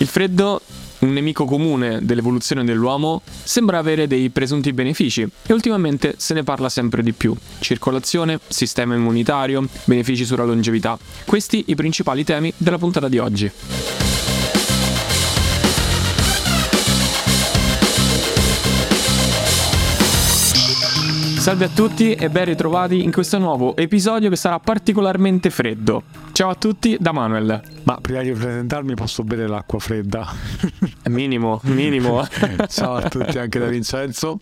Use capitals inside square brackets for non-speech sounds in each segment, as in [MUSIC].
Il freddo, un nemico comune dell'evoluzione dell'uomo, sembra avere dei presunti benefici e ultimamente se ne parla sempre di più. Circolazione, sistema immunitario, benefici sulla longevità. Questi i principali temi della puntata di oggi. Salve a tutti e ben ritrovati in questo nuovo episodio che sarà particolarmente freddo. Ciao a tutti da Manuel. Ma prima di presentarmi posso bere l'acqua fredda? Minimo, minimo. [LAUGHS] Ciao a tutti anche da Vincenzo.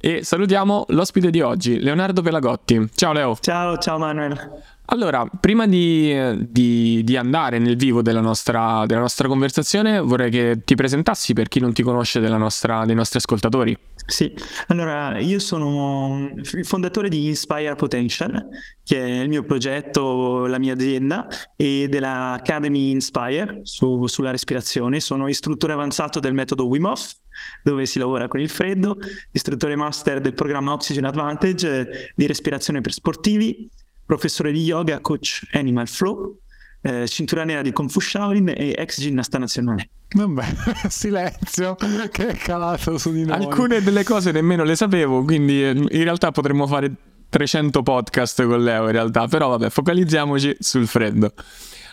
E salutiamo l'ospite di oggi, Leonardo Pelagotti. Ciao Leo. Ciao, ciao Manuel. Allora, prima di, di, di andare nel vivo della nostra, della nostra, conversazione, vorrei che ti presentassi per chi non ti conosce nostra, dei nostri ascoltatori. Sì, allora io sono il fondatore di Inspire Potential, che è il mio progetto, la mia azienda, e dell'Academy Inspire su, sulla respirazione. Sono istruttore avanzato del metodo Wim Hof, dove si lavora con il freddo, istruttore master del programma Oxygen Advantage di respirazione per sportivi professore di yoga, coach Animal Flow, eh, cintura nera di Kung Fu Shaolin e ex ginnasta nazionale. Vabbè, [LAUGHS] silenzio che è calato su di noi. Alcune delle cose nemmeno le sapevo, quindi eh, in realtà potremmo fare 300 podcast con Leo in realtà, però vabbè, focalizziamoci sul freddo.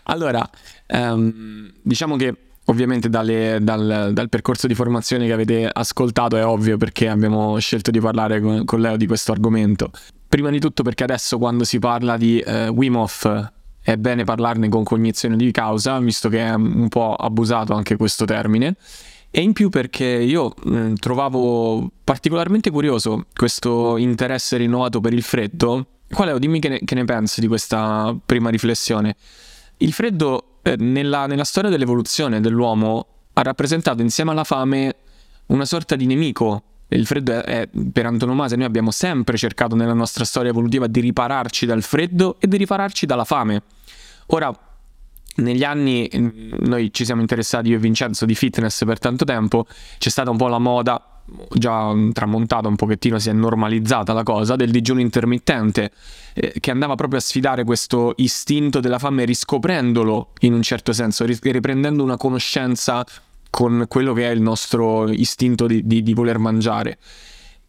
Allora, um, diciamo che ovviamente dalle, dal, dal, percorso di formazione che avete ascoltato è ovvio perché abbiamo scelto di parlare con, con Leo di questo argomento. Prima di tutto perché adesso quando si parla di eh, Wim Hof è bene parlarne con cognizione di causa, visto che è un po' abusato anche questo termine. E in più perché io eh, trovavo particolarmente curioso questo interesse rinnovato per il freddo. Qual è? Dimmi che ne, che ne pensi di questa prima riflessione. Il freddo eh, nella, nella storia dell'evoluzione dell'uomo ha rappresentato insieme alla fame una sorta di nemico il freddo è, è, per antonomasia, noi abbiamo sempre cercato nella nostra storia evolutiva di ripararci dal freddo e di ripararci dalla fame. Ora, negli anni noi ci siamo interessati io e Vincenzo di fitness per tanto tempo, c'è stata un po' la moda già tramontata un pochettino, si è normalizzata la cosa del digiuno intermittente eh, che andava proprio a sfidare questo istinto della fame riscoprendolo in un certo senso, riprendendo una conoscenza con quello che è il nostro istinto di, di, di voler mangiare.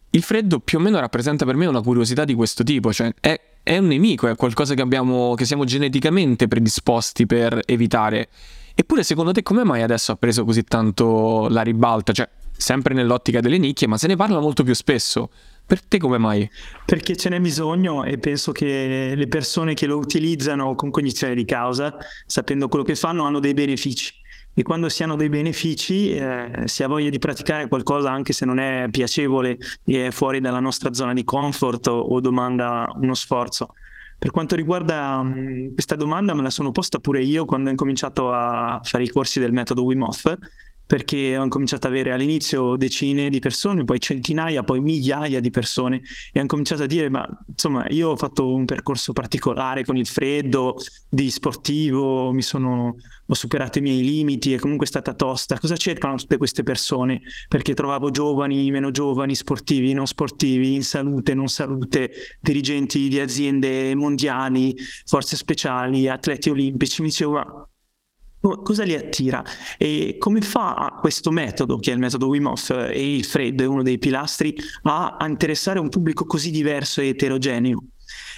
Il freddo più o meno rappresenta per me una curiosità di questo tipo, cioè è, è un nemico, è qualcosa che, abbiamo, che siamo geneticamente predisposti per evitare. Eppure secondo te come mai adesso ha preso così tanto la ribalta? Cioè, sempre nell'ottica delle nicchie, ma se ne parla molto più spesso. Per te come mai? Perché ce n'è bisogno e penso che le persone che lo utilizzano con cognizione di causa, sapendo quello che fanno, hanno dei benefici e quando si hanno dei benefici eh, si ha voglia di praticare qualcosa anche se non è piacevole e è fuori dalla nostra zona di comfort o, o domanda uno sforzo. Per quanto riguarda mh, questa domanda me la sono posta pure io quando ho incominciato a fare i corsi del metodo Wim Hof perché ho cominciato ad avere all'inizio decine di persone, poi centinaia, poi migliaia di persone e ho cominciato a dire ma insomma io ho fatto un percorso particolare con il freddo, di sportivo, sono, ho superato i miei limiti, è comunque stata tosta, cosa cercano tutte queste persone? Perché trovavo giovani, meno giovani, sportivi, non sportivi, in salute, non salute, dirigenti di aziende mondiali, forze speciali, atleti olimpici, mi dicevo ma cosa li attira e come fa questo metodo, che è il metodo Wim Hof e il freddo è uno dei pilastri, a interessare un pubblico così diverso e eterogeneo.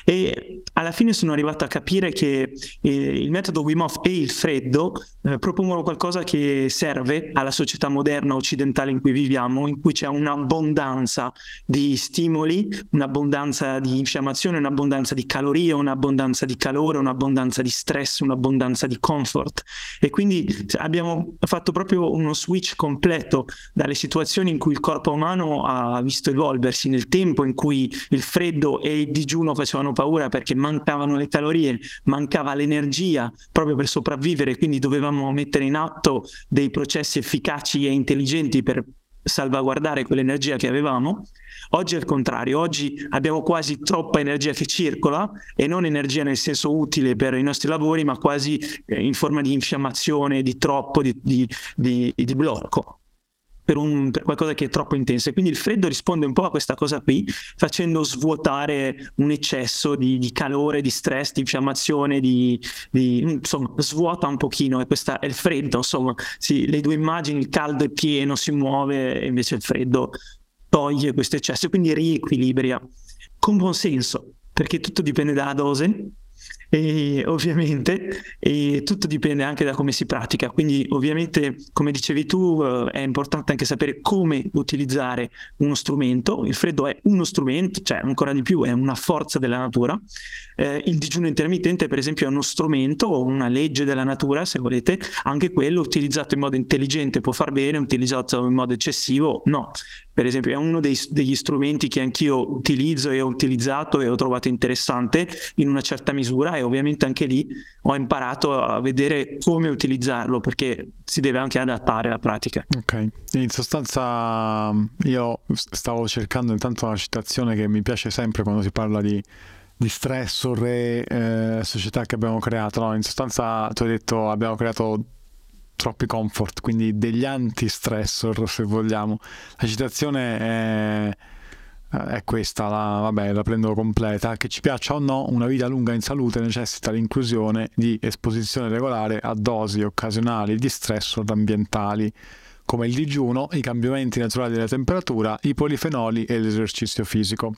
E alla fine sono arrivato a capire che eh, il metodo Wim Hof e il freddo eh, propongono qualcosa che serve alla società moderna occidentale in cui viviamo, in cui c'è un'abbondanza di stimoli, un'abbondanza di infiammazione, un'abbondanza di calorie, un'abbondanza di calore, un'abbondanza di stress, un'abbondanza di comfort. E quindi abbiamo fatto proprio uno switch completo dalle situazioni in cui il corpo umano ha visto evolversi nel tempo, in cui il freddo e il digiuno facevano paura perché mancavano le calorie, mancava l'energia proprio per sopravvivere, quindi dovevamo mettere in atto dei processi efficaci e intelligenti per salvaguardare quell'energia che avevamo. Oggi è il contrario, oggi abbiamo quasi troppa energia che circola e non energia nel senso utile per i nostri lavori, ma quasi eh, in forma di infiammazione, di troppo, di, di, di, di blocco. Per, un, per, qualcosa che è troppo intenso. E quindi il freddo risponde un po' a questa cosa qui, facendo svuotare un eccesso di, di calore, di stress, di infiammazione, di, di, insomma, svuota un pochino. E questo è il freddo, insomma, sì, le due immagini, il caldo è pieno, si muove, e invece il freddo toglie questo eccesso, quindi riequilibria con buon senso, perché tutto dipende dalla dose e ovviamente e tutto dipende anche da come si pratica. Quindi ovviamente come dicevi tu eh, è importante anche sapere come utilizzare uno strumento. Il freddo è uno strumento cioè ancora di più è una forza della natura. Eh, il digiuno intermittente per esempio è uno strumento o una legge della natura se volete. Anche quello utilizzato in modo intelligente può far bene utilizzato in modo eccessivo no. Per esempio, è uno dei, degli strumenti che anch'io utilizzo e ho utilizzato e ho trovato interessante in una certa misura e ovviamente anche lì ho imparato a vedere come utilizzarlo perché si deve anche adattare alla pratica. Ok, in sostanza io stavo cercando intanto una citazione che mi piace sempre quando si parla di di stressor e eh, società che abbiamo creato. No? In sostanza, tu hai detto abbiamo creato troppi comfort, quindi degli anti-stressor se vogliamo. La citazione è, è questa, la, vabbè, la prendo completa, che ci piaccia o no, una vita lunga in salute necessita l'inclusione di esposizione regolare a dosi occasionali di stressor ambientali come il digiuno, i cambiamenti naturali della temperatura, i polifenoli e l'esercizio fisico.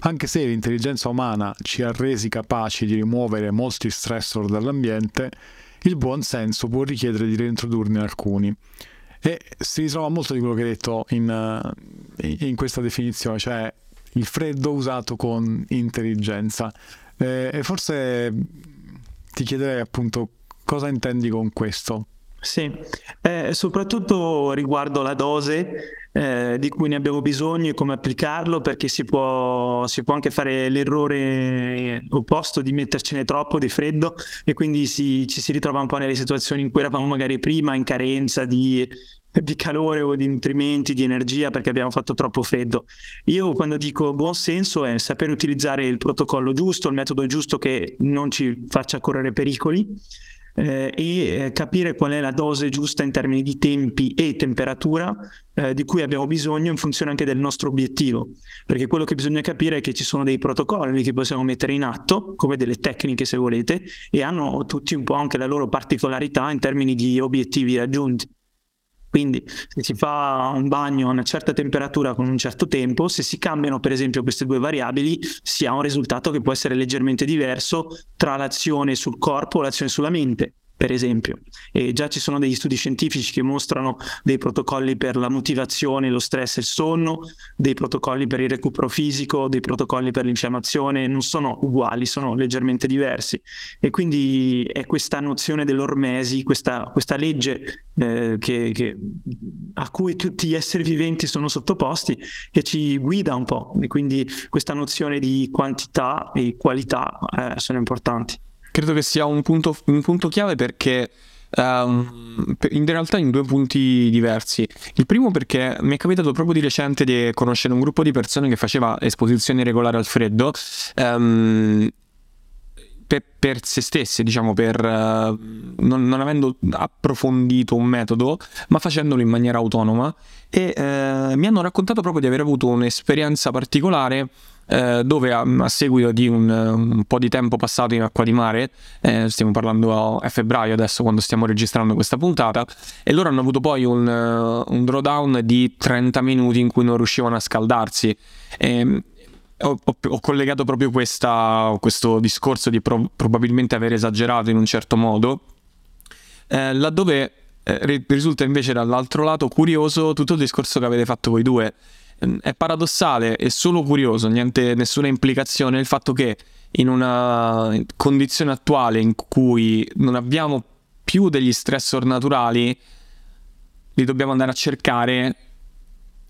Anche se l'intelligenza umana ci ha resi capaci di rimuovere molti stressor dall'ambiente, il buon senso può richiedere di reintrodurne alcuni. E si ritrova molto di quello che hai detto in, eh, in questa definizione, cioè il freddo usato con intelligenza. Eh, e forse ti chiederei appunto cosa intendi con questo. Sì, eh, soprattutto riguardo la dose eh, di cui ne abbiamo bisogno e come applicarlo, perché si può, si può, anche fare l'errore opposto di mettercene troppo di freddo e quindi si, ci si ritrova un po' nelle situazioni in cui eravamo magari prima in carenza di, di calore o di nutrimenti, di energia perché abbiamo fatto troppo freddo. Io quando dico buon senso è sapere utilizzare il protocollo giusto, il metodo giusto che non ci faccia correre pericoli eh, e eh, capire qual è la dose giusta in termini di tempi e temperatura eh, di cui abbiamo bisogno in funzione anche del nostro obiettivo. Perché quello che bisogna capire è che ci sono dei protocolli che possiamo mettere in atto, come delle tecniche se volete, e hanno tutti un po' anche la loro particolarità in termini di obiettivi raggiunti. Quindi se si fa un bagno a una certa temperatura con un certo tempo, se si cambiano per esempio queste due variabili, si ha un risultato che può essere leggermente diverso tra l'azione sul corpo e l'azione sulla mente per esempio. E già ci sono degli studi scientifici che mostrano dei protocolli per la motivazione, lo stress e il sonno, dei protocolli per il recupero fisico, dei protocolli per l'infiammazione, non sono uguali, sono leggermente diversi. E quindi è questa nozione dell'ormesi, questa, questa legge eh, che, che, a cui tutti gli esseri viventi sono sottoposti, che ci guida un po'. E quindi questa nozione di quantità e qualità eh, sono importanti credo che sia un punto, un punto chiave perché Um, in realtà in due punti diversi. Il primo perché mi è capitato proprio di recente di conoscere un gruppo di persone che faceva esposizioni regolari al freddo um, per, per, se stesse, diciamo, per, uh, non, non, avendo approfondito un metodo, ma facendolo in maniera autonoma e uh, mi hanno raccontato proprio di aver avuto un'esperienza particolare eh, dove a, a, seguito di un, un, po' di tempo passato in acqua di mare, eh, stiamo parlando a, febbraio adesso quando stiamo registrando questa puntata, e loro hanno avuto poi un, un drawdown di 30 minuti in cui non riuscivano a scaldarsi. E, ho, ho, ho, collegato proprio questa, questo discorso di pro, probabilmente aver esagerato in un certo modo, eh, laddove eh, risulta invece dall'altro lato curioso tutto il discorso che avete fatto voi due è paradossale e solo curioso, niente, nessuna implicazione il fatto che in una condizione attuale in cui non abbiamo più degli stressor naturali, li dobbiamo andare a cercare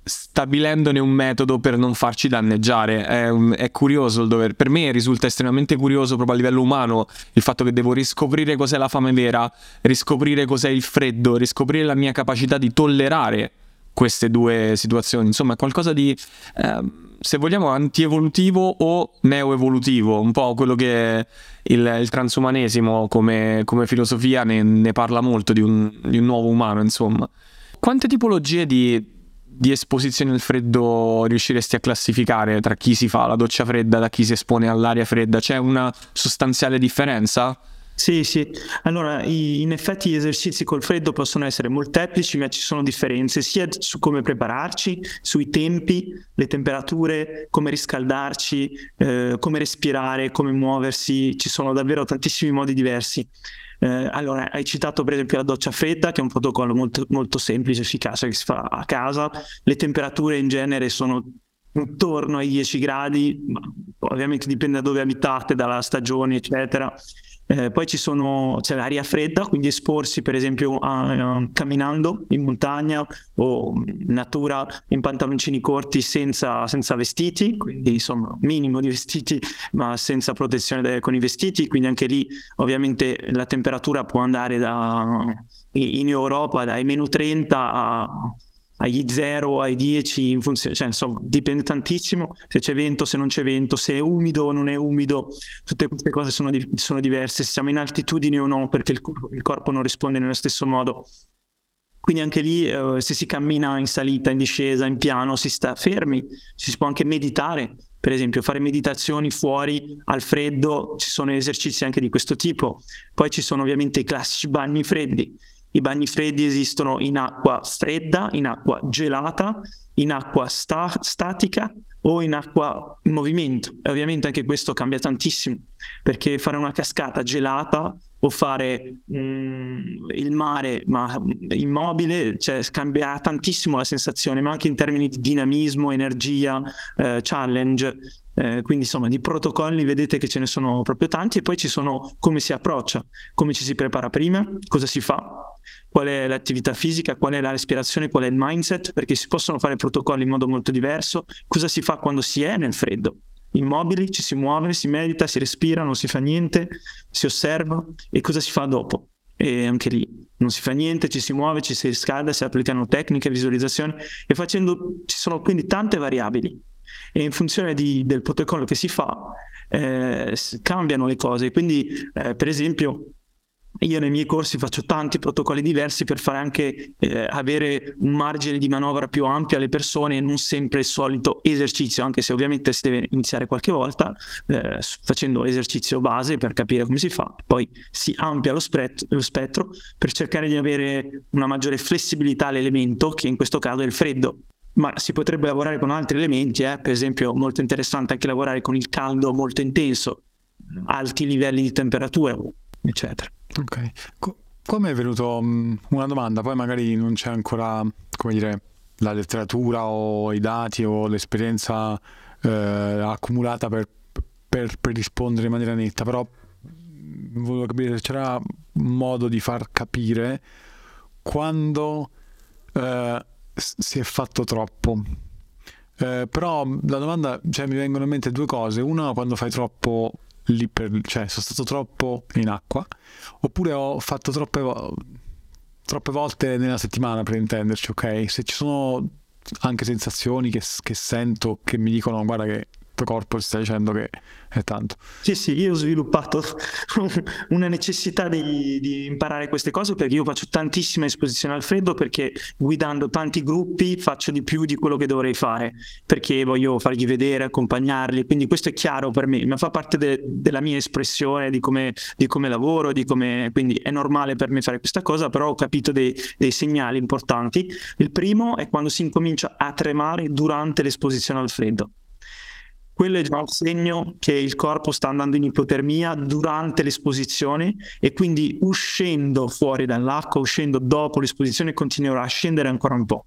stabilendone un metodo per non farci danneggiare. È, è, curioso il dover. Per me risulta estremamente curioso proprio a livello umano il fatto che devo riscoprire cos'è la fame vera, riscoprire cos'è il freddo, riscoprire la mia capacità di tollerare queste due situazioni. Insomma, qualcosa di, eh, se vogliamo, antievolutivo o neoevolutivo, un po' quello che il, il transumanesimo come, come filosofia ne, ne, parla molto di un, di un, nuovo umano, insomma. Quante tipologie di, di esposizione al freddo riusciresti a classificare tra chi si fa la doccia fredda da chi si espone all'aria fredda? C'è una sostanziale differenza? Sì, sì. Allora, in effetti gli esercizi col freddo possono essere molteplici, ma ci sono differenze sia su come prepararci, sui tempi, le temperature, come riscaldarci, eh, come respirare, come muoversi. Ci sono davvero tantissimi modi diversi. Eh, allora, hai citato per esempio la doccia fredda, che è un protocollo molto, molto semplice, efficace, che si fa a casa. Le temperature in genere sono intorno ai 10 gradi, ovviamente dipende da dove abitate, dalla stagione, eccetera. Eh, poi ci sono, c'è l'aria fredda, quindi esporsi per esempio a, a, camminando in montagna o in natura in pantaloncini corti senza, senza, vestiti, quindi insomma minimo di vestiti ma senza protezione de, con i vestiti, quindi anche lì ovviamente la temperatura può andare da, in Europa dai meno 30 a agli 0, ai 10, in funzione, cioè insomma dipende tantissimo se c'è vento, se non c'è vento, se è umido o non è umido, tutte queste cose sono, di- sono diverse, se siamo in altitudine o no, perché il, il, corpo non risponde nello stesso modo. Quindi anche lì eh, se si cammina in salita, in discesa, in piano, si sta fermi, si può anche meditare, per esempio fare meditazioni fuori al freddo, ci sono esercizi anche di questo tipo. Poi ci sono ovviamente i classici bagni freddi i bagni freddi esistono in acqua fredda, in acqua gelata, in acqua sta- statica o in acqua in movimento. E ovviamente anche questo cambia tantissimo, perché fare una cascata gelata o fare mm, il mare ma immobile, cioè cambia tantissimo la sensazione, ma anche in termini di dinamismo, energia, eh, challenge. Eh, quindi insomma di protocolli vedete che ce ne sono proprio tanti e poi ci sono come si approccia, come ci si prepara prima, cosa si fa, qual è l'attività fisica, qual è la respirazione, qual è il mindset, perché si possono fare protocolli in modo molto diverso, cosa si fa quando si è nel freddo. Immobili, ci si muove, si medita, si respira, non si fa niente, si osserva e cosa si fa dopo. E anche lì non si fa niente, ci si muove, ci si riscalda, si applicano tecniche, visualizzazioni e facendo ci sono quindi tante variabili e in funzione di, del protocollo che si fa eh, cambiano le cose. Quindi, eh, per esempio, io nei miei corsi faccio tanti protocolli diversi per fare anche eh, avere un margine di manovra più ampio alle persone e non sempre il solito esercizio, anche se ovviamente si deve iniziare qualche volta eh, facendo l'esercizio base per capire come si fa, poi si amplia lo, spret- lo spettro per cercare di avere una maggiore flessibilità all'elemento, che in questo caso è il freddo ma si potrebbe lavorare con altri elementi, eh? per esempio molto interessante anche lavorare con il caldo molto intenso, alti livelli di temperatura, eccetera. Ok, Co- come è venuto um, una domanda, poi magari non c'è ancora, come dire, la letteratura o i dati o l'esperienza eh, accumulata per, per, per, rispondere in maniera netta, però volevo capire se c'era modo di far capire quando eh, si è fatto troppo. Eh, però la domanda, cioè mi vengono in mente due cose. Una, quando fai troppo lì per, cioè sono stato troppo in acqua, oppure ho fatto troppe, troppe volte nella settimana per intenderci, ok? Se ci sono anche sensazioni che, che sento che mi dicono guarda che corpo ti sta dicendo che è tanto. Sì, sì, io ho sviluppato [LAUGHS] una necessità di, di, imparare queste cose perché io faccio tantissima esposizione al freddo perché guidando tanti gruppi faccio di più di quello che dovrei fare perché voglio fargli vedere, accompagnarli, quindi questo è chiaro per me, ma fa parte de, della mia espressione di come, di come lavoro, di come, quindi è normale per me fare questa cosa, però ho capito dei, dei segnali importanti. Il primo è quando si incomincia a tremare durante l'esposizione al freddo quello è già un segno che il corpo sta andando in ipotermia durante l'esposizione e quindi uscendo fuori dall'acqua, uscendo dopo l'esposizione, continuerà a scendere ancora un po'.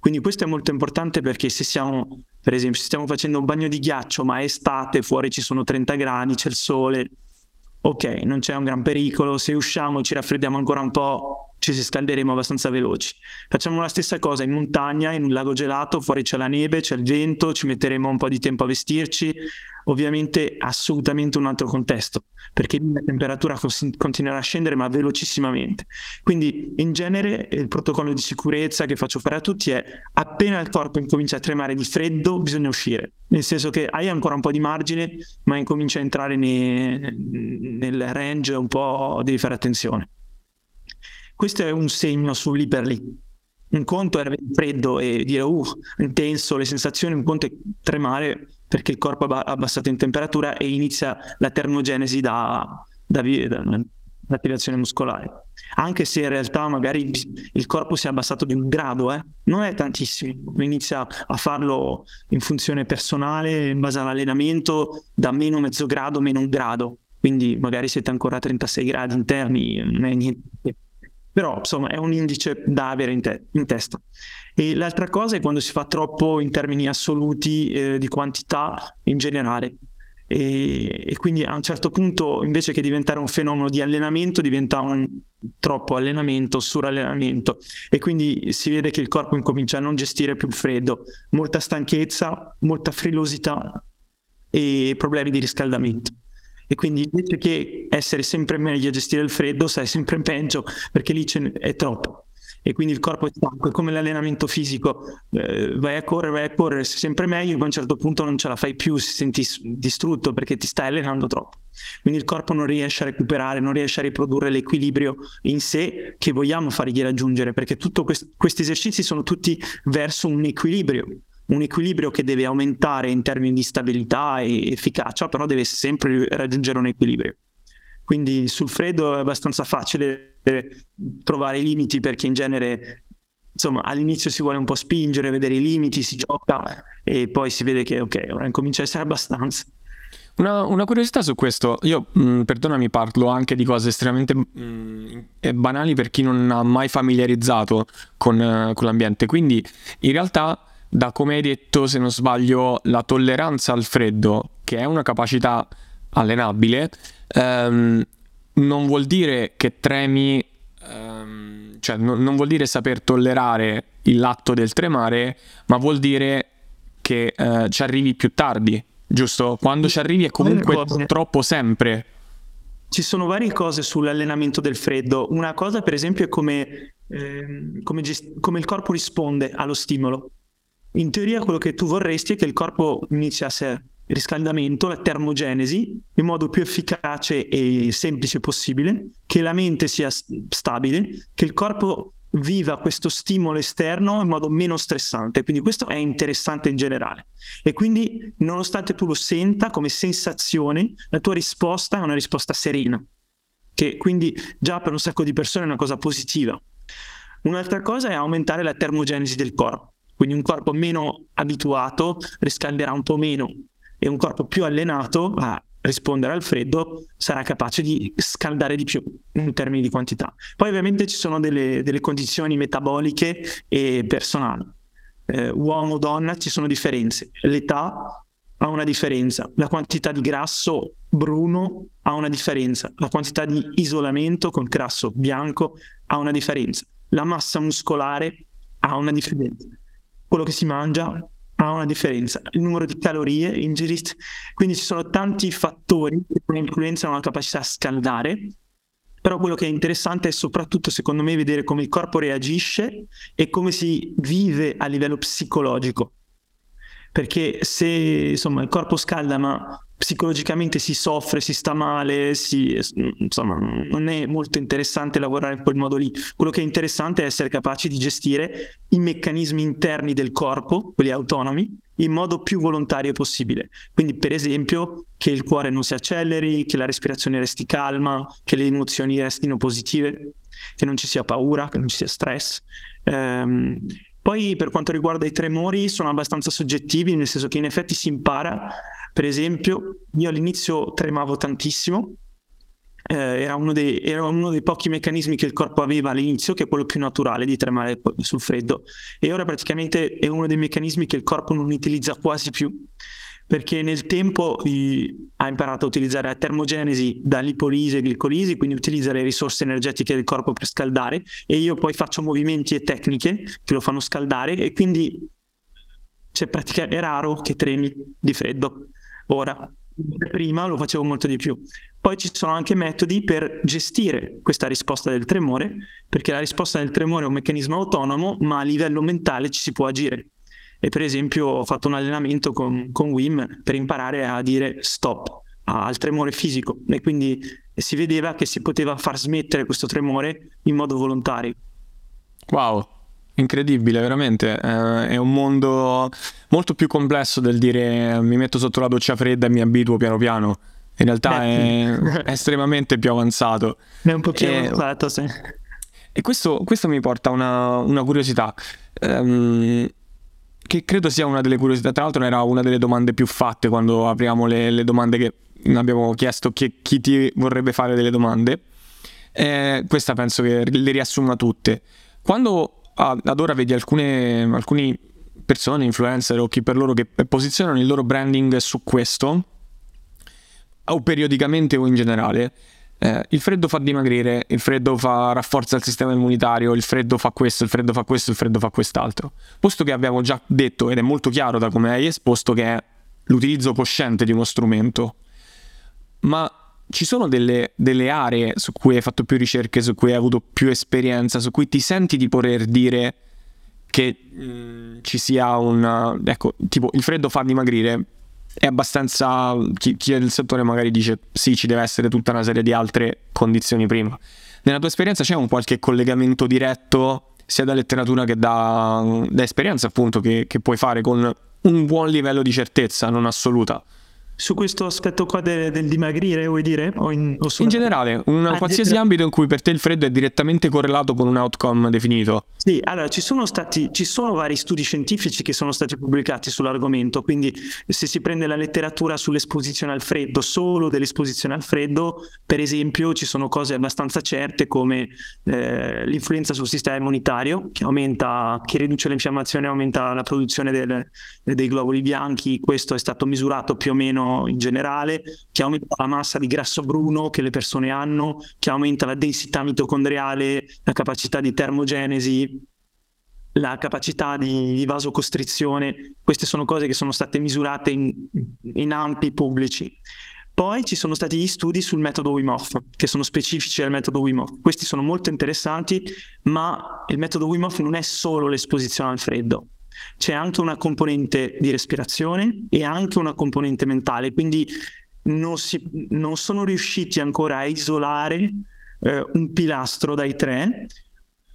Quindi questo è molto importante perché se siamo, per esempio, se stiamo facendo un bagno di ghiaccio, ma è estate, fuori ci sono 30 gradi, c'è il sole, ok, non c'è un gran pericolo, se usciamo e ci raffreddiamo ancora un po', ci si scalderemo abbastanza veloci. Facciamo la stessa cosa in montagna, in un lago gelato, fuori c'è la neve, c'è il vento, ci metteremo un po' di tempo a vestirci, ovviamente assolutamente un altro contesto, perché la temperatura continuerà a scendere ma velocissimamente. Quindi in genere il protocollo di sicurezza che faccio fare a tutti è appena il corpo incomincia a tremare di freddo bisogna uscire, nel senso che hai ancora un po' di margine ma incomincia a entrare nei, nel range un po' devi fare attenzione. Questo è un segno su lì per lì. un conto è avere freddo e dire uh, intenso le sensazioni, un conto è tremare perché il corpo ha abbassato in temperatura e inizia la termogenesi da, da, da, l'attivazione muscolare. Anche se in realtà magari il corpo si è abbassato di un grado, eh? non è tantissimo, inizia a farlo in funzione personale, in base all'allenamento, da meno mezzo grado, meno un grado. Quindi magari siete ancora a 36 gradi interni, non è niente. Però insomma è un indice da avere in, te- in testa. E l'altra cosa è quando si fa troppo in termini assoluti eh, di quantità in generale e, e, quindi a un certo punto invece che diventare un fenomeno di allenamento diventa un troppo allenamento, surallenamento e quindi si vede che il corpo incomincia a non gestire più il freddo, molta stanchezza, molta frilosità e problemi di riscaldamento. E quindi invece che essere sempre meglio a gestire il freddo, stai sempre peggio perché lì è troppo. E quindi il corpo è stanco, è come l'allenamento fisico, eh, vai a correre, vai a correre, sei sempre meglio, ma a un certo punto non ce la fai più, si senti distrutto perché ti stai allenando troppo. Quindi il corpo non riesce a recuperare, non riesce a riprodurre l'equilibrio in sé che vogliamo fargli raggiungere, perché tutti quest- questi esercizi sono tutti verso un equilibrio, un equilibrio che deve aumentare in termini di stabilità e efficacia, però deve sempre raggiungere un equilibrio. Quindi sul freddo è abbastanza facile trovare i limiti perché in genere insomma all'inizio si vuole un po' spingere, vedere i limiti, si gioca e poi si vede che ok, ora incomincia a essere abbastanza. Una, una, curiosità su questo, io mh, mm, perdonami, parlo anche di cose estremamente mh, mm, banali per chi non ha mai familiarizzato con, uh, con l'ambiente. Quindi in realtà, da come hai detto, se non sbaglio, la tolleranza al freddo, che è una capacità allenabile, um, non vuol dire che tremi, um, cioè non, non, vuol dire saper tollerare l'atto del tremare, ma vuol dire che uh, ci arrivi più tardi, giusto? Quando ci arrivi è comunque troppo sempre. Ci sono varie cose sull'allenamento del freddo. Una cosa, per esempio, è come, eh, come, gest- come il corpo risponde allo stimolo. In teoria, quello che tu vorresti è che il corpo inizi a, essere riscaldamento, la termogenesi, in modo più efficace e semplice possibile, che la mente sia stabile, che il corpo viva questo stimolo esterno in modo meno stressante. Quindi questo è interessante in generale. E quindi, nonostante tu lo senta come sensazione, la tua risposta è una risposta serena, che quindi già per un sacco di persone è una cosa positiva. Un'altra cosa è aumentare la termogenesi del corpo. Quindi un corpo meno abituato riscalderà un po' meno e un corpo più allenato a rispondere al freddo sarà capace di scaldare di più in termini di quantità. Poi ovviamente ci sono delle, delle condizioni metaboliche e personali. Eh, uomo, donna, ci sono differenze. L'età ha una differenza, la quantità di grasso bruno ha una differenza, la quantità di isolamento con grasso bianco ha una differenza, la massa muscolare ha una differenza, quello che si mangia ha una differenza, il numero di calorie ingerite, quindi ci sono tanti fattori che influenzano la capacità a scaldare, però quello che è interessante è soprattutto secondo me vedere come il corpo reagisce e come si vive a livello psicologico. Perché se insomma il corpo scalda ma psicologicamente si soffre, si sta male, si, insomma, non è molto interessante lavorare in quel modo lì. Quello che è interessante è essere capaci di gestire i meccanismi interni del corpo, quelli autonomi, in modo più volontario possibile. Quindi, per esempio, che il cuore non si acceleri, che la respirazione resti calma, che le emozioni restino positive, che non ci sia paura, che non ci sia stress. Ehm, poi per quanto riguarda i tremori sono abbastanza soggettivi, nel senso che in effetti si impara per esempio, io all'inizio tremavo tantissimo, eh, era, uno dei, era, uno dei, pochi meccanismi che il corpo aveva all'inizio, che è quello più naturale di tremare sul freddo, e ora praticamente è uno dei meccanismi che il corpo non utilizza quasi più, perché nel tempo i, ha imparato a utilizzare la termogenesi da lipolisi e glicolisi, quindi utilizza le risorse energetiche del corpo per scaldare, e io poi faccio movimenti e tecniche che lo fanno scaldare, e quindi cioè, praticamente è raro che tremi di freddo ora. Prima lo facevo molto di più. Poi ci sono anche metodi per gestire questa risposta del tremore, perché la risposta del tremore è un meccanismo autonomo, ma a livello mentale ci si può agire. E per esempio ho fatto un allenamento con, con Wim per imparare a dire stop al tremore fisico e quindi si vedeva che si poteva far smettere questo tremore in modo volontario. Wow, incredibile, veramente. Eh, è un mondo molto più complesso del dire mi metto sotto la doccia fredda e mi abituo piano piano. In realtà è, è, [LAUGHS] estremamente più avanzato. È un po' più e, avanzato, sì. E questo, questo mi porta a una, una curiosità. Um, che credo sia una delle curiosità. Tra l'altro, era una delle domande più fatte quando apriamo le, le domande che abbiamo chiesto chi, chi ti vorrebbe fare delle domande. Eh, questa penso che le riassuma tutte. Quando ad ora vedi alcune, alcune persone, influencer o chi per loro che posizionano il loro branding su questo, o periodicamente o in generale, eh, il freddo fa dimagrire, il freddo fa, rafforza il sistema immunitario, il freddo fa questo, il freddo fa questo, il freddo fa quest'altro. Posto che abbiamo già detto, ed è molto chiaro da come hai esposto, che è l'utilizzo cosciente di uno strumento. Ma ci sono delle, delle, aree su cui hai fatto più ricerche, su cui hai avuto più esperienza, su cui ti senti di poter dire che mh, mm, ci sia un... ecco, tipo il freddo fa dimagrire, è abbastanza. Chi, chi, è del settore magari dice sì, ci deve essere tutta una serie di altre condizioni prima. Nella tua esperienza c'è un qualche collegamento diretto sia da letteratura che da, da esperienza, appunto, che, che puoi fare con un buon livello di certezza, non assoluta? Su questo aspetto qua de- del dimagrire, vuoi dire? O in, o in generale, un ah, qualsiasi ambito in cui per te il freddo è direttamente correlato con un outcome definito. Sì, allora ci sono stati, ci sono vari studi scientifici che sono stati pubblicati sull'argomento, quindi se si prende la letteratura sull'esposizione al freddo, solo dell'esposizione al freddo, per esempio ci sono cose abbastanza certe come eh, l'influenza sul sistema immunitario, che aumenta, che riduce l'infiammazione, aumenta la produzione del, dei globuli bianchi, questo è stato misurato più o meno in generale, che aumenta la massa di grasso bruno che le persone hanno, che aumenta la densità mitocondriale, la capacità di termogenesi, la capacità di, di vasocostrizione. Queste sono cose che sono state misurate in, in ampi pubblici. Poi ci sono stati gli studi sul metodo Wim Hof, che sono specifici al metodo Wim Hof. Questi sono molto interessanti, ma il metodo Wim Hof non è solo l'esposizione al freddo c'è anche una componente di respirazione e anche una componente mentale, quindi non, si, non sono riusciti ancora a isolare eh, un pilastro dai tre.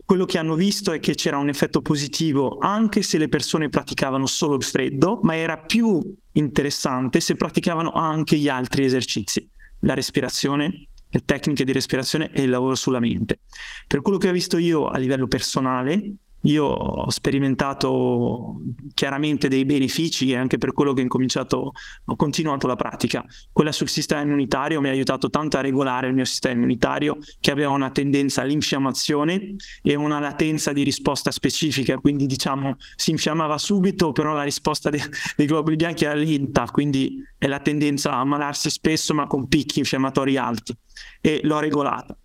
Quello che hanno visto è che c'era un effetto positivo anche se le persone praticavano solo il freddo, ma era più interessante se praticavano anche gli altri esercizi, la respirazione, le tecniche di respirazione e il lavoro sulla mente. Per quello che ho visto io a livello personale, io ho sperimentato chiaramente dei benefici e anche per quello che ho incominciato, ho continuato la pratica. Quella sul sistema immunitario mi ha aiutato tanto a regolare il mio sistema immunitario che aveva una tendenza all'infiammazione e una latenza di risposta specifica, quindi diciamo si infiammava subito, però la risposta dei, dei globuli bianchi era lenta, quindi è la tendenza a ammalarsi spesso ma con picchi infiammatori alti e l'ho regolata.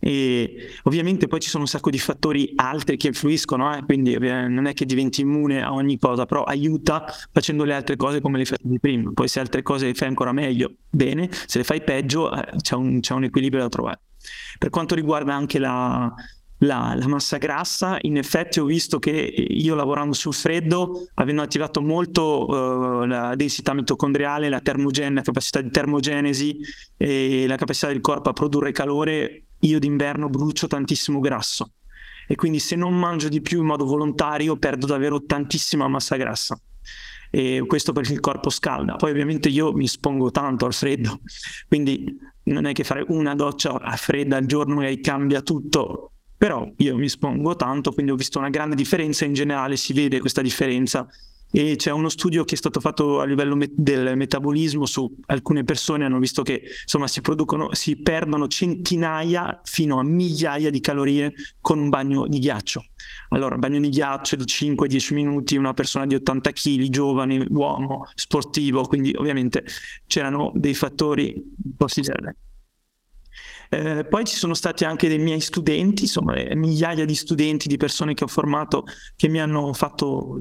E ovviamente poi ci sono un sacco di fattori altri che influiscono, eh? quindi non è che diventi immune a ogni cosa, però aiuta facendo le altre cose come le fai prima. Poi se altre cose le fai ancora meglio, bene, se le fai peggio eh, c'è, un, c'è un equilibrio da trovare. Per quanto riguarda anche la, la, la, massa grassa, in effetti ho visto che io lavorando sul freddo, avendo attivato molto uh, la densità mitocondriale, la, termogen- la capacità di termogenesi e la capacità del corpo a produrre calore, io d'inverno brucio tantissimo grasso. E quindi se non mangio di più in modo volontario perdo davvero tantissima massa grassa. E questo perché il corpo scalda. Poi ovviamente io mi espongo tanto al freddo quindi non è che fare una doccia a fredda al giorno e cambia tutto però io mi espongo tanto quindi ho visto una grande differenza. In generale si vede questa differenza e c'è uno studio che è stato fatto a livello met- del metabolismo su alcune persone hanno visto che insomma si producono si perdono centinaia fino a migliaia di calorie con un bagno di ghiaccio. Allora bagno di ghiaccio di 5-10 minuti una persona di 80 kg giovane uomo sportivo quindi ovviamente c'erano dei fattori considerevoli eh, poi ci sono stati anche dei miei studenti, insomma, migliaia di studenti, di persone che ho formato che mi hanno fatto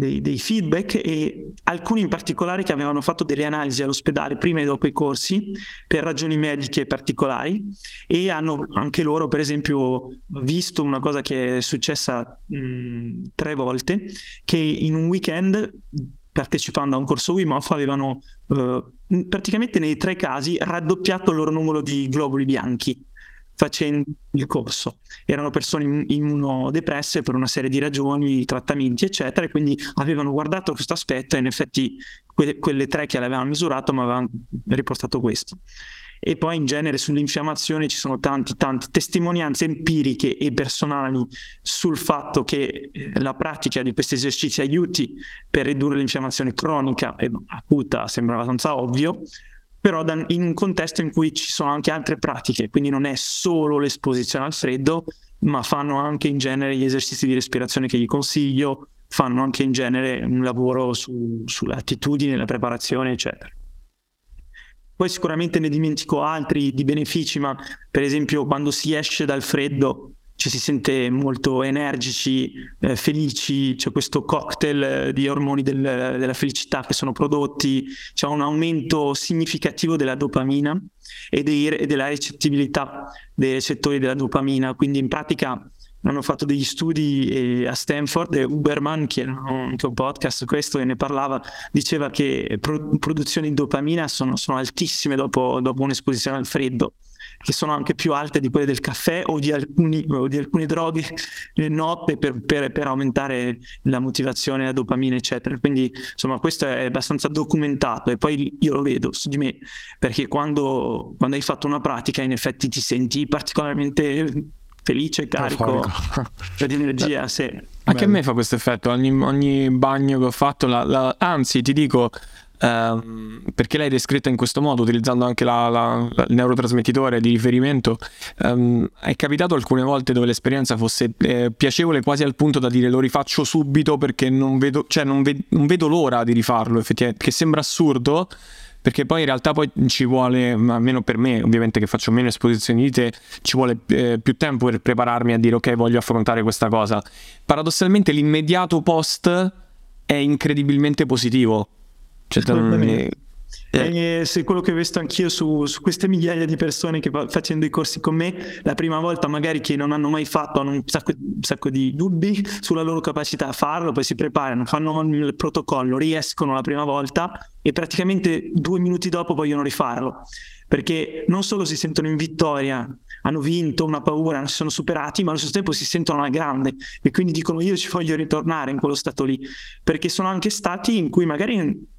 dei, dei, feedback e alcuni in particolare che avevano fatto delle analisi all'ospedale prima e dopo i corsi per ragioni mediche particolari e hanno anche loro per esempio visto una cosa che è successa mh, tre volte che in un weekend partecipando a un corso Wim Hof avevano uh, praticamente nei tre casi raddoppiato il loro numero di globuli bianchi facendo il corso. Erano persone immunodepresse per una serie di ragioni, trattamenti, eccetera, e quindi avevano guardato questo aspetto e in effetti quelle, quelle tre che l'avevano misurato mi avevano riportato questo e poi in genere sull'infiammazione ci sono tante, tante testimonianze empiriche e personali sul fatto che eh, la pratica di questi esercizi aiuti per ridurre l'infiammazione cronica e acuta, sembra abbastanza ovvio, però in un contesto in cui ci sono anche altre pratiche, quindi non è solo l'esposizione al freddo, ma fanno anche in genere gli esercizi di respirazione che gli consiglio, fanno anche in genere un lavoro su, sulle attitudini, la preparazione, eccetera. Poi sicuramente ne dimentico altri di benefici, ma per esempio quando si esce dal freddo ci si sente molto energici, eh, felici, c'è questo cocktail eh, di ormoni del, della felicità che sono prodotti, c'è un aumento significativo della dopamina e, dei, e della recettibilità dei recettori della dopamina, quindi in pratica hanno fatto degli studi eh, a Stanford e Uberman, che era anche un podcast questo e ne parlava, diceva che pro- produzioni di dopamina sono, sono altissime dopo, dopo, un'esposizione al freddo, che sono anche più alte di quelle del caffè o di, alcuni, o di alcune droghe notte per, per, per, aumentare la motivazione, la dopamina, eccetera. Quindi insomma questo è abbastanza documentato e poi io lo vedo su di me, perché quando, quando hai fatto una pratica in effetti ti senti particolarmente felice, carico di energia. Sì. Anche a me fa questo effetto, ogni, ogni bagno che ho fatto, la, la, anzi ti dico, Um, perché l'hai descritta in questo modo, utilizzando anche la, la, il neurotrasmettitore di riferimento, um, è capitato alcune volte dove l'esperienza fosse eh, piacevole quasi al punto da dire lo rifaccio subito perché non vedo, cioè non, ve- non vedo l'ora di rifarlo, effettivamente, che sembra assurdo, perché poi in realtà poi ci vuole, almeno per me ovviamente che faccio meno esposizioni di te, ci vuole eh, più tempo per prepararmi a dire ok voglio affrontare questa cosa. Paradossalmente l'immediato post è incredibilmente positivo. Cioè, eh. se quello che ho visto anch'io su, su, queste migliaia di persone che va, facendo i corsi con me, la prima volta magari che non hanno mai fatto, hanno un sacco, un sacco di dubbi sulla loro capacità a farlo, poi si preparano, fanno il protocollo, riescono la prima volta e praticamente due minuti dopo vogliono rifarlo. Perché non solo si sentono in vittoria, hanno vinto una paura, si sono superati, ma allo stesso tempo si sentono alla grande e quindi dicono io ci voglio ritornare in quello stato lì, perché sono anche stati in cui magari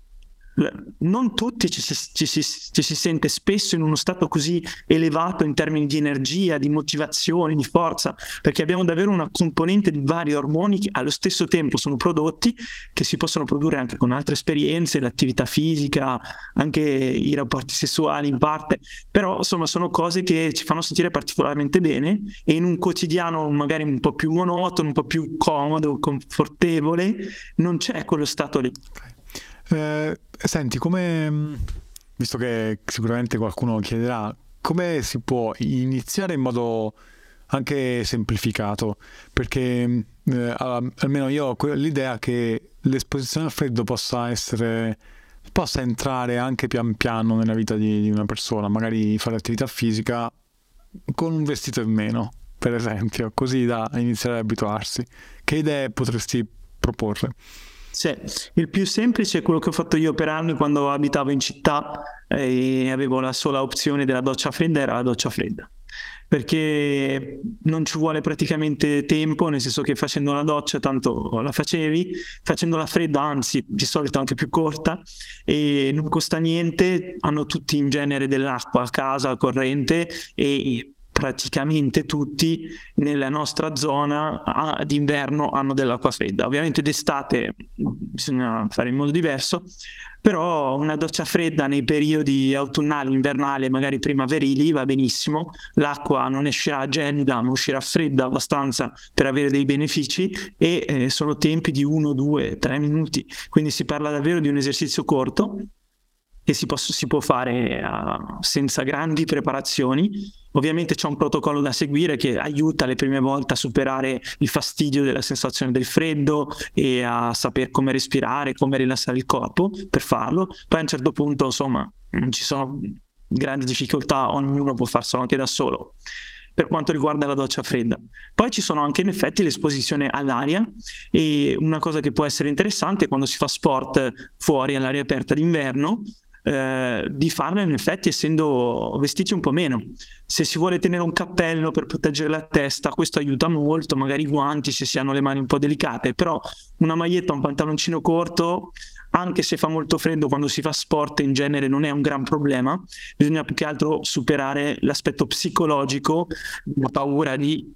non tutti ci si, ci, si, ci si, sente spesso in uno stato così elevato in termini di energia, di motivazione, di forza, perché abbiamo davvero una componente di vari ormoni che allo stesso tempo sono prodotti, che si possono produrre anche con altre esperienze, l'attività fisica, anche i rapporti sessuali in parte, però insomma sono cose che ci fanno sentire particolarmente bene e in un quotidiano magari un po' più monotono, un po' più comodo, confortevole, non c'è quello stato lì. Eh, senti, come, visto che sicuramente qualcuno chiederà, come si può iniziare in modo anche semplificato? Perché eh, almeno io ho l'idea che l'esposizione al freddo possa essere possa entrare anche pian piano nella vita di, di una persona, magari fare attività fisica con un vestito in meno, per esempio, così da iniziare ad abituarsi. Che idee potresti proporre? Sì, il più semplice è quello che ho fatto io per anni quando abitavo in città e avevo la sola opzione della doccia fredda, era la doccia fredda. Perché non ci vuole praticamente tempo, nel senso che facendo la doccia tanto la facevi, facendo la fredda anzi di solito anche più corta e non costa niente, hanno tutti in genere dell'acqua a casa, corrente e praticamente tutti nella nostra zona d'inverno hanno dell'acqua fredda. Ovviamente d'estate bisogna fare in modo diverso, però una doccia fredda nei periodi autunnali, invernali, magari primaverili va benissimo. L'acqua non uscirà gelida, ma uscirà fredda abbastanza per avere dei benefici e eh, sono tempi di 1, 2, 3 minuti. Quindi si parla davvero di un esercizio corto che si, posso, si può fare uh, senza grandi preparazioni. Ovviamente c'è un protocollo da seguire che aiuta le prime volte a superare il fastidio della sensazione del freddo e a sapere come respirare, come rilassare il corpo per farlo. Poi a un certo punto, insomma, non ci sono grandi difficoltà, ognuno può farselo anche da solo per quanto riguarda la doccia fredda. Poi ci sono anche in effetti l'esposizione all'aria e una cosa che può essere interessante quando si fa sport fuori all'aria aperta d'inverno eh, di farlo in effetti essendo vestiti un po' meno. Se si vuole tenere un cappello per proteggere la testa, questo aiuta molto, magari i guanti se si hanno le mani un po' delicate, però una maglietta, un pantaloncino corto, anche se fa molto freddo quando si fa sport in genere non è un gran problema, bisogna più che altro superare l'aspetto psicologico, la paura di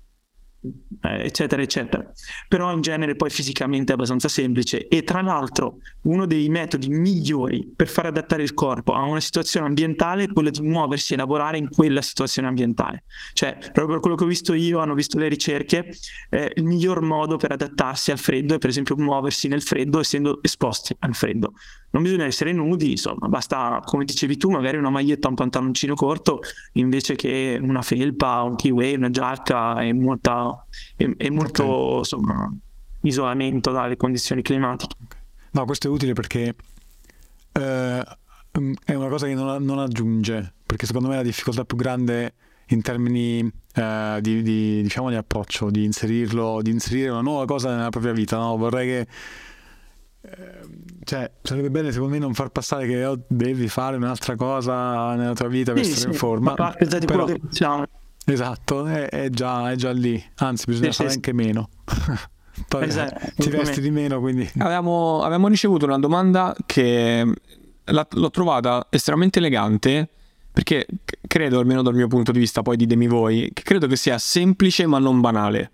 eccetera, eccetera. Però in genere poi fisicamente è abbastanza semplice e tra l'altro uno dei metodi migliori per far adattare il corpo a una situazione ambientale è quello di muoversi e lavorare in quella situazione ambientale. Cioè, proprio per quello che ho visto io, hanno visto le ricerche, eh, il miglior modo per adattarsi al freddo è per esempio muoversi nel freddo essendo esposti al freddo non bisogna essere nudi, insomma, basta, come dicevi tu, magari una maglietta, un pantaloncino corto invece che una felpa, un kiwi, una giacca e, molta, e, e molto okay. insomma, isolamento dalle condizioni climatiche. No, questo è utile perché eh, è una cosa che non, non, aggiunge, perché secondo me la difficoltà più grande in termini eh, di, di, diciamo, di approccio, di inserirlo, di inserire una nuova cosa nella propria vita, no? vorrei che cioè, sarebbe bene secondo me non far passare che oh, devi fare un'altra cosa nella tua vita per sì, essere in forma. Ma di quello che facciamo. Esatto, è, è, già, è, già, lì, anzi bisogna sì, fare sì, anche meno. [LAUGHS] Poi esatto, ti vesti di meno, quindi... Avevamo, avevamo ricevuto una domanda che la, l'ho trovata estremamente elegante perché credo, almeno dal mio punto di vista, poi ditemi voi, che credo che sia semplice ma non banale.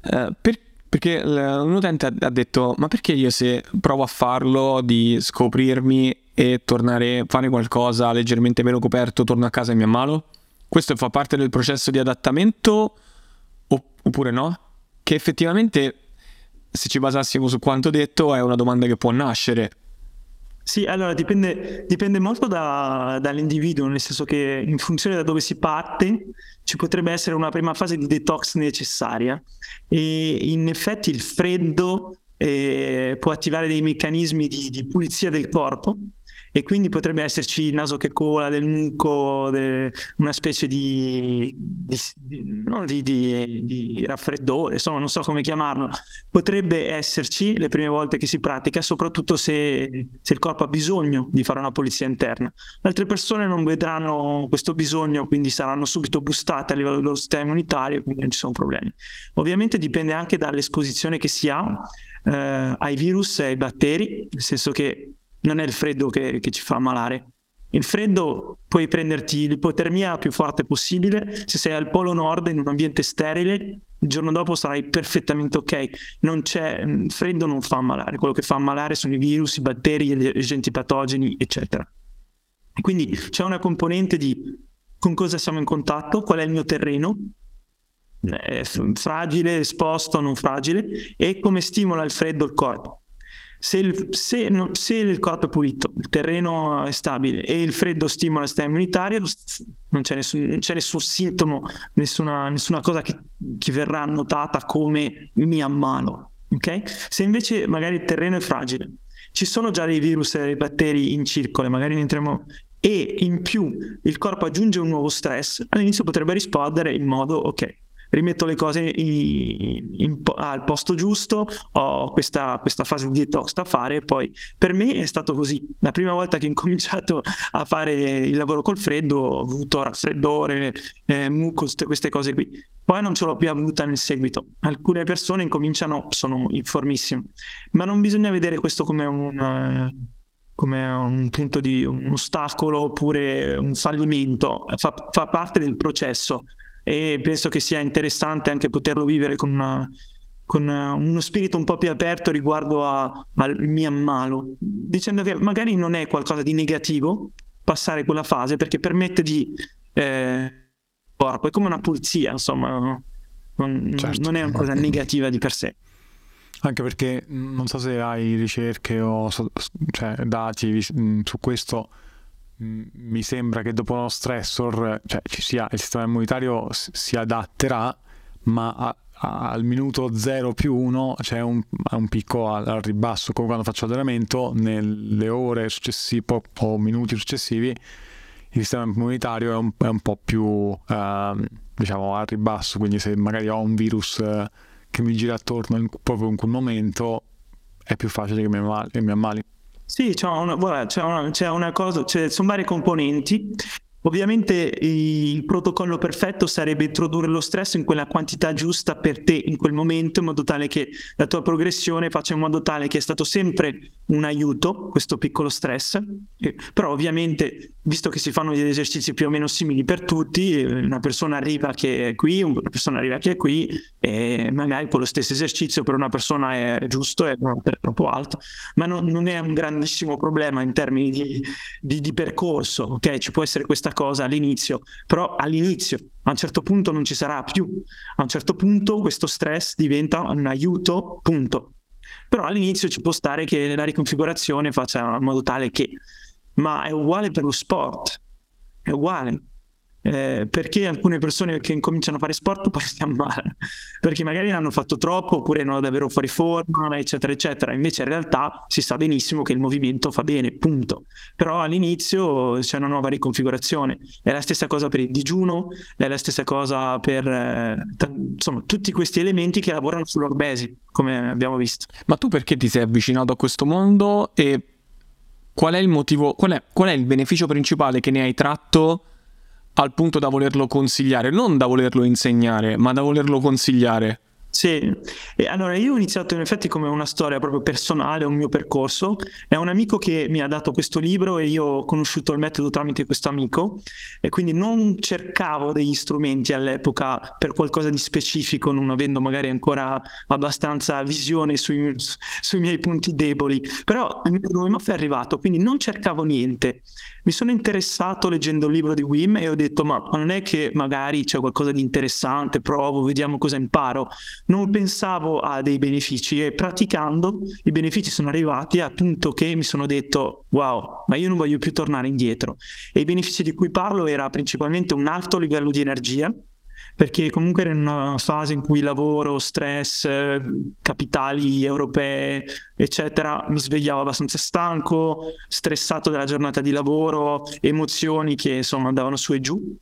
Eh, perché perché un utente ha detto: Ma perché io se provo a farlo di scoprirmi e tornare a fare qualcosa leggermente meno coperto, torno a casa e mi ammalo? Questo fa parte del processo di adattamento oppure no? Che effettivamente, se ci basassimo su quanto detto, è una domanda che può nascere. Sì, allora dipende, dipende molto da, dall'individuo, nel senso che in funzione da dove si parte ci potrebbe essere una prima fase di detox necessaria. E in effetti il freddo eh, può attivare dei meccanismi di, di pulizia del corpo e quindi potrebbe esserci il naso che cola, del muco, de, una specie di, di, di, di, raffreddore, insomma non so come chiamarlo, potrebbe esserci le prime volte che si pratica, soprattutto se, se, il corpo ha bisogno di fare una pulizia interna. Altre persone non vedranno questo bisogno, quindi saranno subito boostate a livello del loro sistema immunitario, quindi non ci sono problemi. Ovviamente dipende anche dall'esposizione che si ha eh, ai virus e ai batteri, nel senso che non è il freddo che, che ci fa ammalare. Il freddo puoi prenderti l'ipotermia più forte possibile, se sei al polo nord in un ambiente sterile, il giorno dopo sarai perfettamente ok. Non c'è, il mm, freddo non fa ammalare, quello che fa ammalare sono i virus, i batteri, gli agenti patogeni, eccetera. Quindi c'è una componente di con cosa siamo in contatto, qual è il mio terreno, fragile, esposto, non fragile, e come stimola il freddo il corpo. Se il, se, se il, corpo è pulito, il terreno è stabile e il freddo stimola il sistema immunitario, non c'è nessun, non c'è nessun sintomo, nessuna, nessuna cosa che, che, verrà notata come mi ammalo. Okay? Se invece magari il terreno è fragile, ci sono già dei virus e dei batteri in circolo, magari ne entriamo e in più il corpo aggiunge un nuovo stress, all'inizio potrebbe rispondere in modo ok, rimetto le cose in, in, al posto giusto, ho questa, questa, fase di detox da fare poi per me è stato così. La prima volta che ho [LAUGHS] incominciato a fare il lavoro col freddo ho avuto raffreddore, eh, mucus, queste cose qui. Poi non ce l'ho più avuta nel seguito. Alcune persone incominciano, sono informissime, ma non bisogna vedere questo come un come un punto di un ostacolo oppure un fallimento, fa, fa parte del processo e penso che sia interessante anche poterlo vivere con, una, con uno spirito un po' più aperto riguardo a, al Myanmar, dicendo che magari non è qualcosa di negativo passare quella fase perché permette di eh, corpo, è come una pulizia, insomma, non, certo. non è una cosa negativa di per sé. Anche perché non so se hai ricerche o cioè, dati su questo mi sembra che dopo uno stressor cioè, ci sia, il sistema immunitario si adatterà, ma a, a, al minuto 0 più 1 c'è un, un picco al, al, ribasso, come quando faccio allenamento, nelle ore successive o minuti successivi il sistema immunitario è un, è un po' più uh, diciamo al ribasso, quindi se magari ho un virus uh, che mi gira attorno in, proprio in quel momento è più facile che mi ammali. Che mi ammali. Sì, c'è una, guarda, c'è una, c'è una cosa, sono varie componenti Ovviamente il protocollo perfetto sarebbe introdurre lo stress in quella quantità giusta per te in quel momento, in modo tale che la tua progressione faccia in modo tale che è stato sempre un aiuto, questo piccolo stress. Però ovviamente, visto che si fanno degli esercizi più o meno simili per tutti, una persona arriva che è qui, una persona arriva che è qui, e magari con lo stesso esercizio per una persona è giusto, è troppo alto, ma non, non è un grandissimo problema in termini di, di, di percorso, ok? Ci può essere questa questa cosa all'inizio, però all'inizio, a un certo punto non ci sarà più, a un certo punto questo stress diventa un aiuto, punto. Però all'inizio ci può stare che la riconfigurazione faccia in modo tale che, ma è uguale per lo sport, è uguale eh, perché alcune persone che incominciano a fare sport poi stiamo male perché magari hanno fatto troppo oppure non davvero fuori forma eccetera eccetera. Invece in realtà si sa benissimo che il movimento fa bene punto. Però all'inizio c'è una nuova riconfigurazione. È la stessa cosa per il digiuno è la stessa cosa per eh, t- insomma tutti questi elementi che lavorano sull'orbesi come abbiamo visto. Ma tu perché ti sei avvicinato a questo mondo e qual è il motivo qual è, qual è il beneficio principale che ne hai tratto al punto da volerlo consigliare, non da volerlo insegnare, ma da volerlo consigliare. Sì, e allora io ho iniziato in effetti come una storia proprio personale, un mio percorso. È un amico che mi ha dato questo libro e io ho conosciuto il metodo tramite questo amico e quindi non cercavo degli strumenti all'epoca per qualcosa di specifico, non avendo magari ancora abbastanza visione sui, sui miei punti deboli, però il Wim Hof è arrivato, quindi non cercavo niente. Mi sono interessato leggendo il libro di Wim e ho detto ma non è che magari c'è qualcosa di interessante, provo, vediamo cosa imparo non pensavo a dei benefici e praticando i benefici sono arrivati a punto che mi sono detto wow, ma io non voglio più tornare indietro. E i benefici di cui parlo era principalmente un alto livello di energia, perché comunque era in una fase in cui lavoro, stress, capitali europee, eccetera, mi svegliavo abbastanza stanco, stressato dalla giornata di lavoro, emozioni che insomma andavano su e giù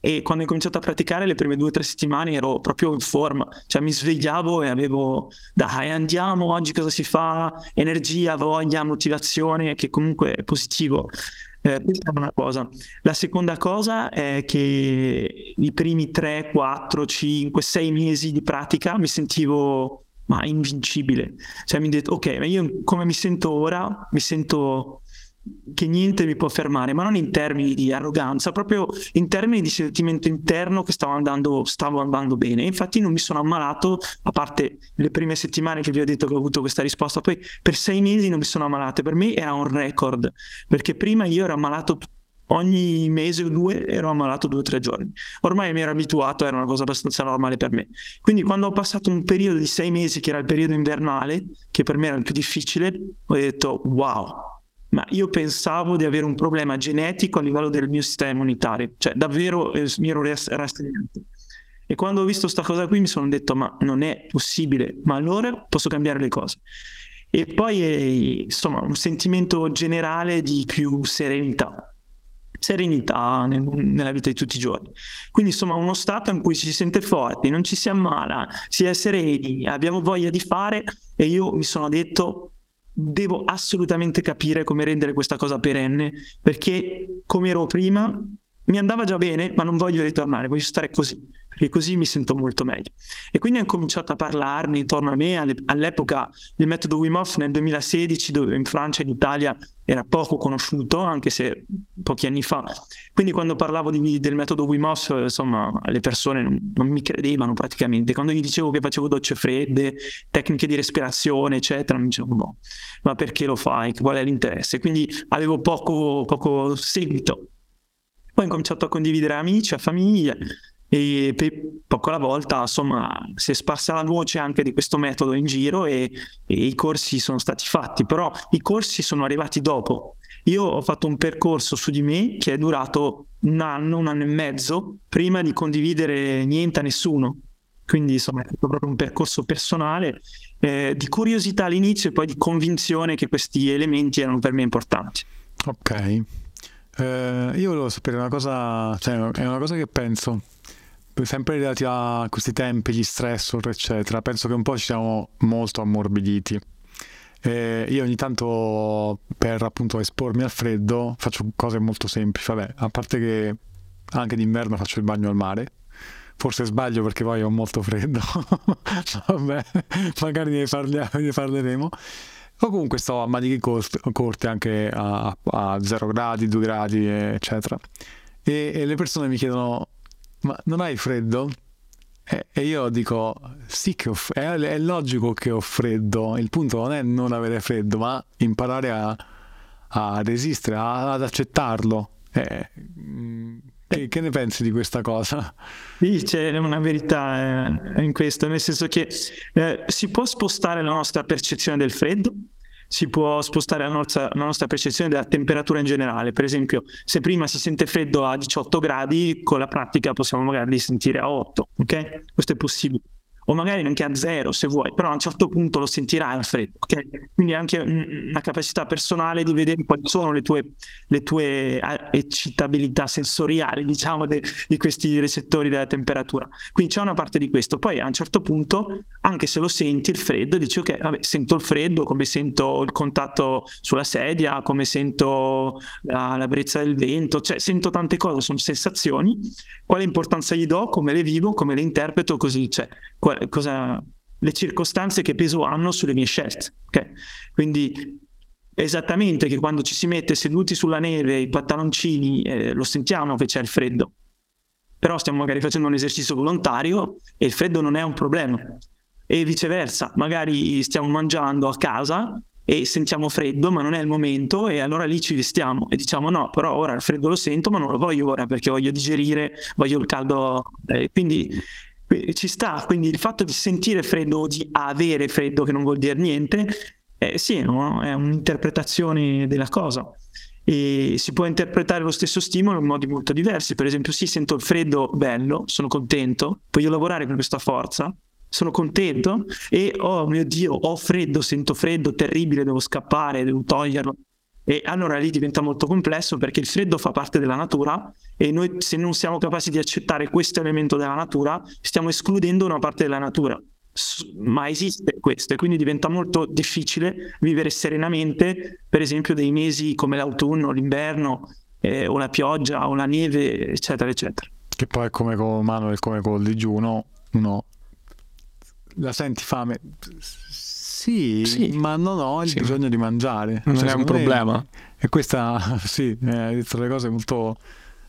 e quando ho cominciato a praticare le prime due o tre settimane ero proprio in forma, cioè mi svegliavo e avevo dai andiamo, oggi cosa si fa, energia, voglia, motivazione, che comunque è positivo. Eh, questa è una cosa. La seconda cosa è che i primi 3, 4, 5, 6 mesi di pratica mi sentivo ma invincibile. Cioè mi ho detto, ok, ma io come mi sento ora? Mi sento che niente mi può fermare, ma non in termini di arroganza, proprio in termini di sentimento interno che stavo andando, stavo andando bene. Infatti non mi sono ammalato, a parte le prime settimane che vi ho detto che ho avuto questa risposta, poi per sei mesi non mi sono ammalato. Per me era un record, perché prima io ero ammalato ogni mese o due ero ammalato due o tre giorni. Ormai mi ero abituato, era una cosa abbastanza normale per me. Quindi quando ho passato un periodo di sei mesi, che era il periodo invernale, che per me era il più difficile, ho detto wow, ma io pensavo di avere un problema genetico a livello del mio sistema immunitario, cioè davvero eh, mi ero rastregato. E quando ho visto questa cosa qui mi sono detto ma non è possibile, ma allora posso cambiare le cose. E poi è, insomma un sentimento generale di più serenità, serenità nel, nella vita di tutti i giorni. Quindi insomma uno stato in cui ci si sente forti, non ci si ammala, si è sereni, abbiamo voglia di fare e io mi sono detto devo assolutamente capire come rendere questa cosa perenne, perché come ero prima mi andava già bene, ma non voglio ritornare, voglio stare così, perché così mi sento molto meglio. E quindi ho cominciato a parlarne intorno a me, all'epoca del metodo Wim Hof nel 2016, dove in Francia e in Italia era poco conosciuto, anche se pochi anni fa. Quindi quando parlavo di, del metodo Wim Hof, insomma, le persone non, non, mi credevano praticamente. Quando gli dicevo che facevo docce fredde, tecniche di respirazione, eccetera, mi dicevano, no, ma perché lo fai? Qual è l'interesse? Quindi avevo poco, poco seguito. Poi ho cominciato a condividere amici, a famiglie e poco alla volta insomma si è sparsa la voce anche di questo metodo in giro e, e, i corsi sono stati fatti. Però i corsi sono arrivati dopo. Io ho fatto un percorso su di me che è durato un anno un anno e mezzo prima di condividere niente a nessuno. Quindi insomma è stato proprio un percorso personale eh, di curiosità all'inizio e poi di convinzione che questi elementi erano per me importanti. Ok. Eh, io volevo sapere una cosa, cioè è una cosa che penso, sempre relativa a questi tempi, gli stressor, eccetera. Penso che un po' ci siamo molto ammorbiditi. eh, io ogni tanto per appunto espormi al freddo faccio cose molto semplici. Vabbè, a parte che anche d'inverno faccio il bagno al mare. Forse sbaglio perché poi ho molto freddo. [LAUGHS] Vabbè, magari ne, parli- ne parleremo. O comunque sto a maniche corte anche a, a 0 gradi, 2 gradi, eccetera. E, e, le persone mi chiedono: Ma non hai freddo? E, e io dico: Sì, che ho, è, è, logico che ho freddo. Il punto non è non avere freddo, ma imparare a, a resistere, a, ad accettarlo. Eh, che, che, ne pensi di questa cosa? Sì, c'è una verità eh, in questo, nel senso che eh, si può spostare la nostra percezione del freddo, si può spostare la nostra, la nostra, percezione della temperatura in generale. Per esempio, se prima si sente freddo a 18 gradi, con la pratica possiamo magari sentire a 8, ok? Questo è possibile o magari anche a zero se vuoi, però a un certo punto lo sentirai al freddo. Okay? Quindi anche una capacità personale di vedere quali sono le tue, le tue eccitabilità sensoriali, diciamo, de, di questi recettori della temperatura. Quindi c'è una parte di questo. Poi a un certo punto, anche se lo senti il freddo, dici ok, vabbè, sento il freddo, come sento il contatto sulla sedia, come sento la, la brezza del vento, cioè sento tante cose, sono sensazioni. Quale importanza gli do, come le vivo, come le interpreto, così. Cioè, cosa, le circostanze che peso hanno sulle mie scelte. Okay? Quindi esattamente che quando ci si mette seduti sulla neve, i pantaloncini, eh, lo sentiamo che c'è il freddo. Però stiamo magari facendo un esercizio volontario e il freddo non è un problema. E viceversa, magari stiamo mangiando a casa e sentiamo freddo, ma non è il momento, e allora lì ci vestiamo e diciamo no, però ora il freddo lo sento, ma non lo voglio ora perché voglio digerire, voglio il caldo. Eh, quindi ci sta, quindi il fatto di sentire freddo o di avere freddo, che non vuol dire niente, eh, sì, no? è un'interpretazione della cosa. E si può interpretare lo stesso stimolo in modi molto diversi. Per esempio, sì, sento il freddo bello, sono contento, voglio lavorare con questa forza, sono contento e oh mio Dio, ho freddo, sento freddo, terribile, devo scappare, devo toglierlo. E allora lì diventa molto complesso perché il freddo fa parte della natura e noi se non siamo capaci di accettare questo elemento della natura, stiamo escludendo una parte della natura. Ma esiste questo e quindi diventa molto difficile vivere serenamente, per esempio, dei mesi come l'autunno, l'inverno, eh, o la pioggia, o la neve, eccetera, eccetera. Che poi è come con Manuel, come con il digiuno, uno la senti fame sì, sì, ma non ho il sì. bisogno di mangiare. Non cioè, è un problema. E questa, [LAUGHS] sì, hai detto le cose molto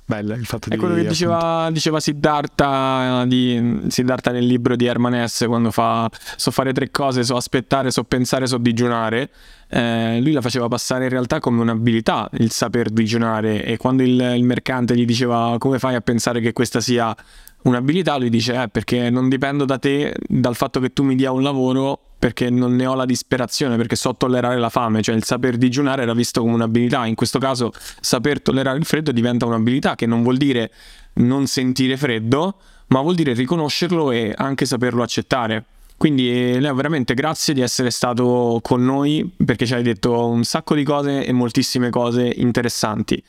belle. Il fatto è di, quello che diceva, diceva Siddhartha, di, Siddhartha nel libro di Herman S. quando fa so fare tre cose, so aspettare, so pensare, so digiunare. Eh, lui la faceva passare in realtà come un'abilità il saper digiunare e quando il, il mercante gli diceva come fai a pensare che questa sia un'abilità, lui dice eh, perché non dipendo da te, dal fatto che tu mi dia un lavoro, perché non ne ho la disperazione, perché so tollerare la fame, cioè il saper digiunare era visto come un'abilità, in questo caso saper tollerare il freddo diventa un'abilità che non vuol dire non sentire freddo, ma vuol dire riconoscerlo e anche saperlo accettare. Quindi eh, Leo, veramente grazie di essere stato con noi perché ci hai detto un sacco di cose e moltissime cose interessanti.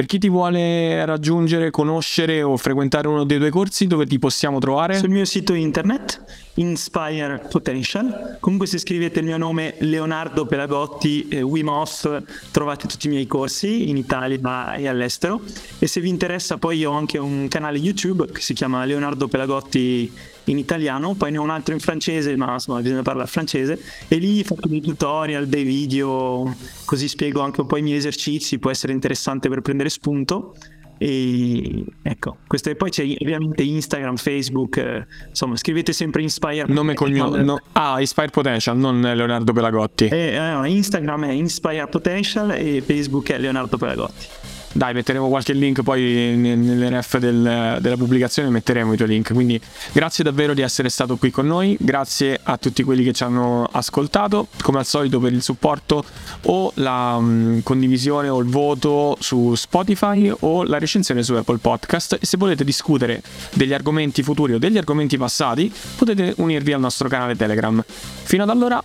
Per chi ti vuole raggiungere, conoscere o frequentare uno dei tuoi corsi, dove ti possiamo trovare? Sul mio sito internet, Inspire Potential. Comunque se scrivete il mio nome Leonardo Pelagotti eh, Wim Hof, trovate tutti i miei corsi in Italia e all'estero. E se vi interessa poi ho anche un canale YouTube che si chiama Leonardo Pelagotti in italiano, poi ne ho un altro in francese, ma insomma bisogna parlare francese, e lì faccio dei tutorial, dei video, così spiego anche un po' i miei esercizi, può essere interessante per prendere spunto. E ecco, questo e poi c'è ovviamente Instagram, Facebook, eh, insomma, scrivete sempre Inspire. Nome e cognome. No, ah, Inspire Potential, non Leonardo Pelagotti. E, eh, Instagram è Inspire Potential e Facebook è Leonardo Pelagotti. Dai, metteremo qualche link poi nelle ref del, della pubblicazione, metteremo i tuoi link. Quindi grazie davvero di essere stato qui con noi, grazie a tutti quelli che ci hanno ascoltato, come al solito per il supporto o la um, condivisione o il voto su Spotify o la recensione su Apple Podcast. E se volete discutere degli argomenti futuri o degli argomenti passati, potete unirvi al nostro canale Telegram. Fino ad allora,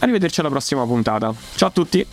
arrivederci alla prossima puntata. Ciao a tutti!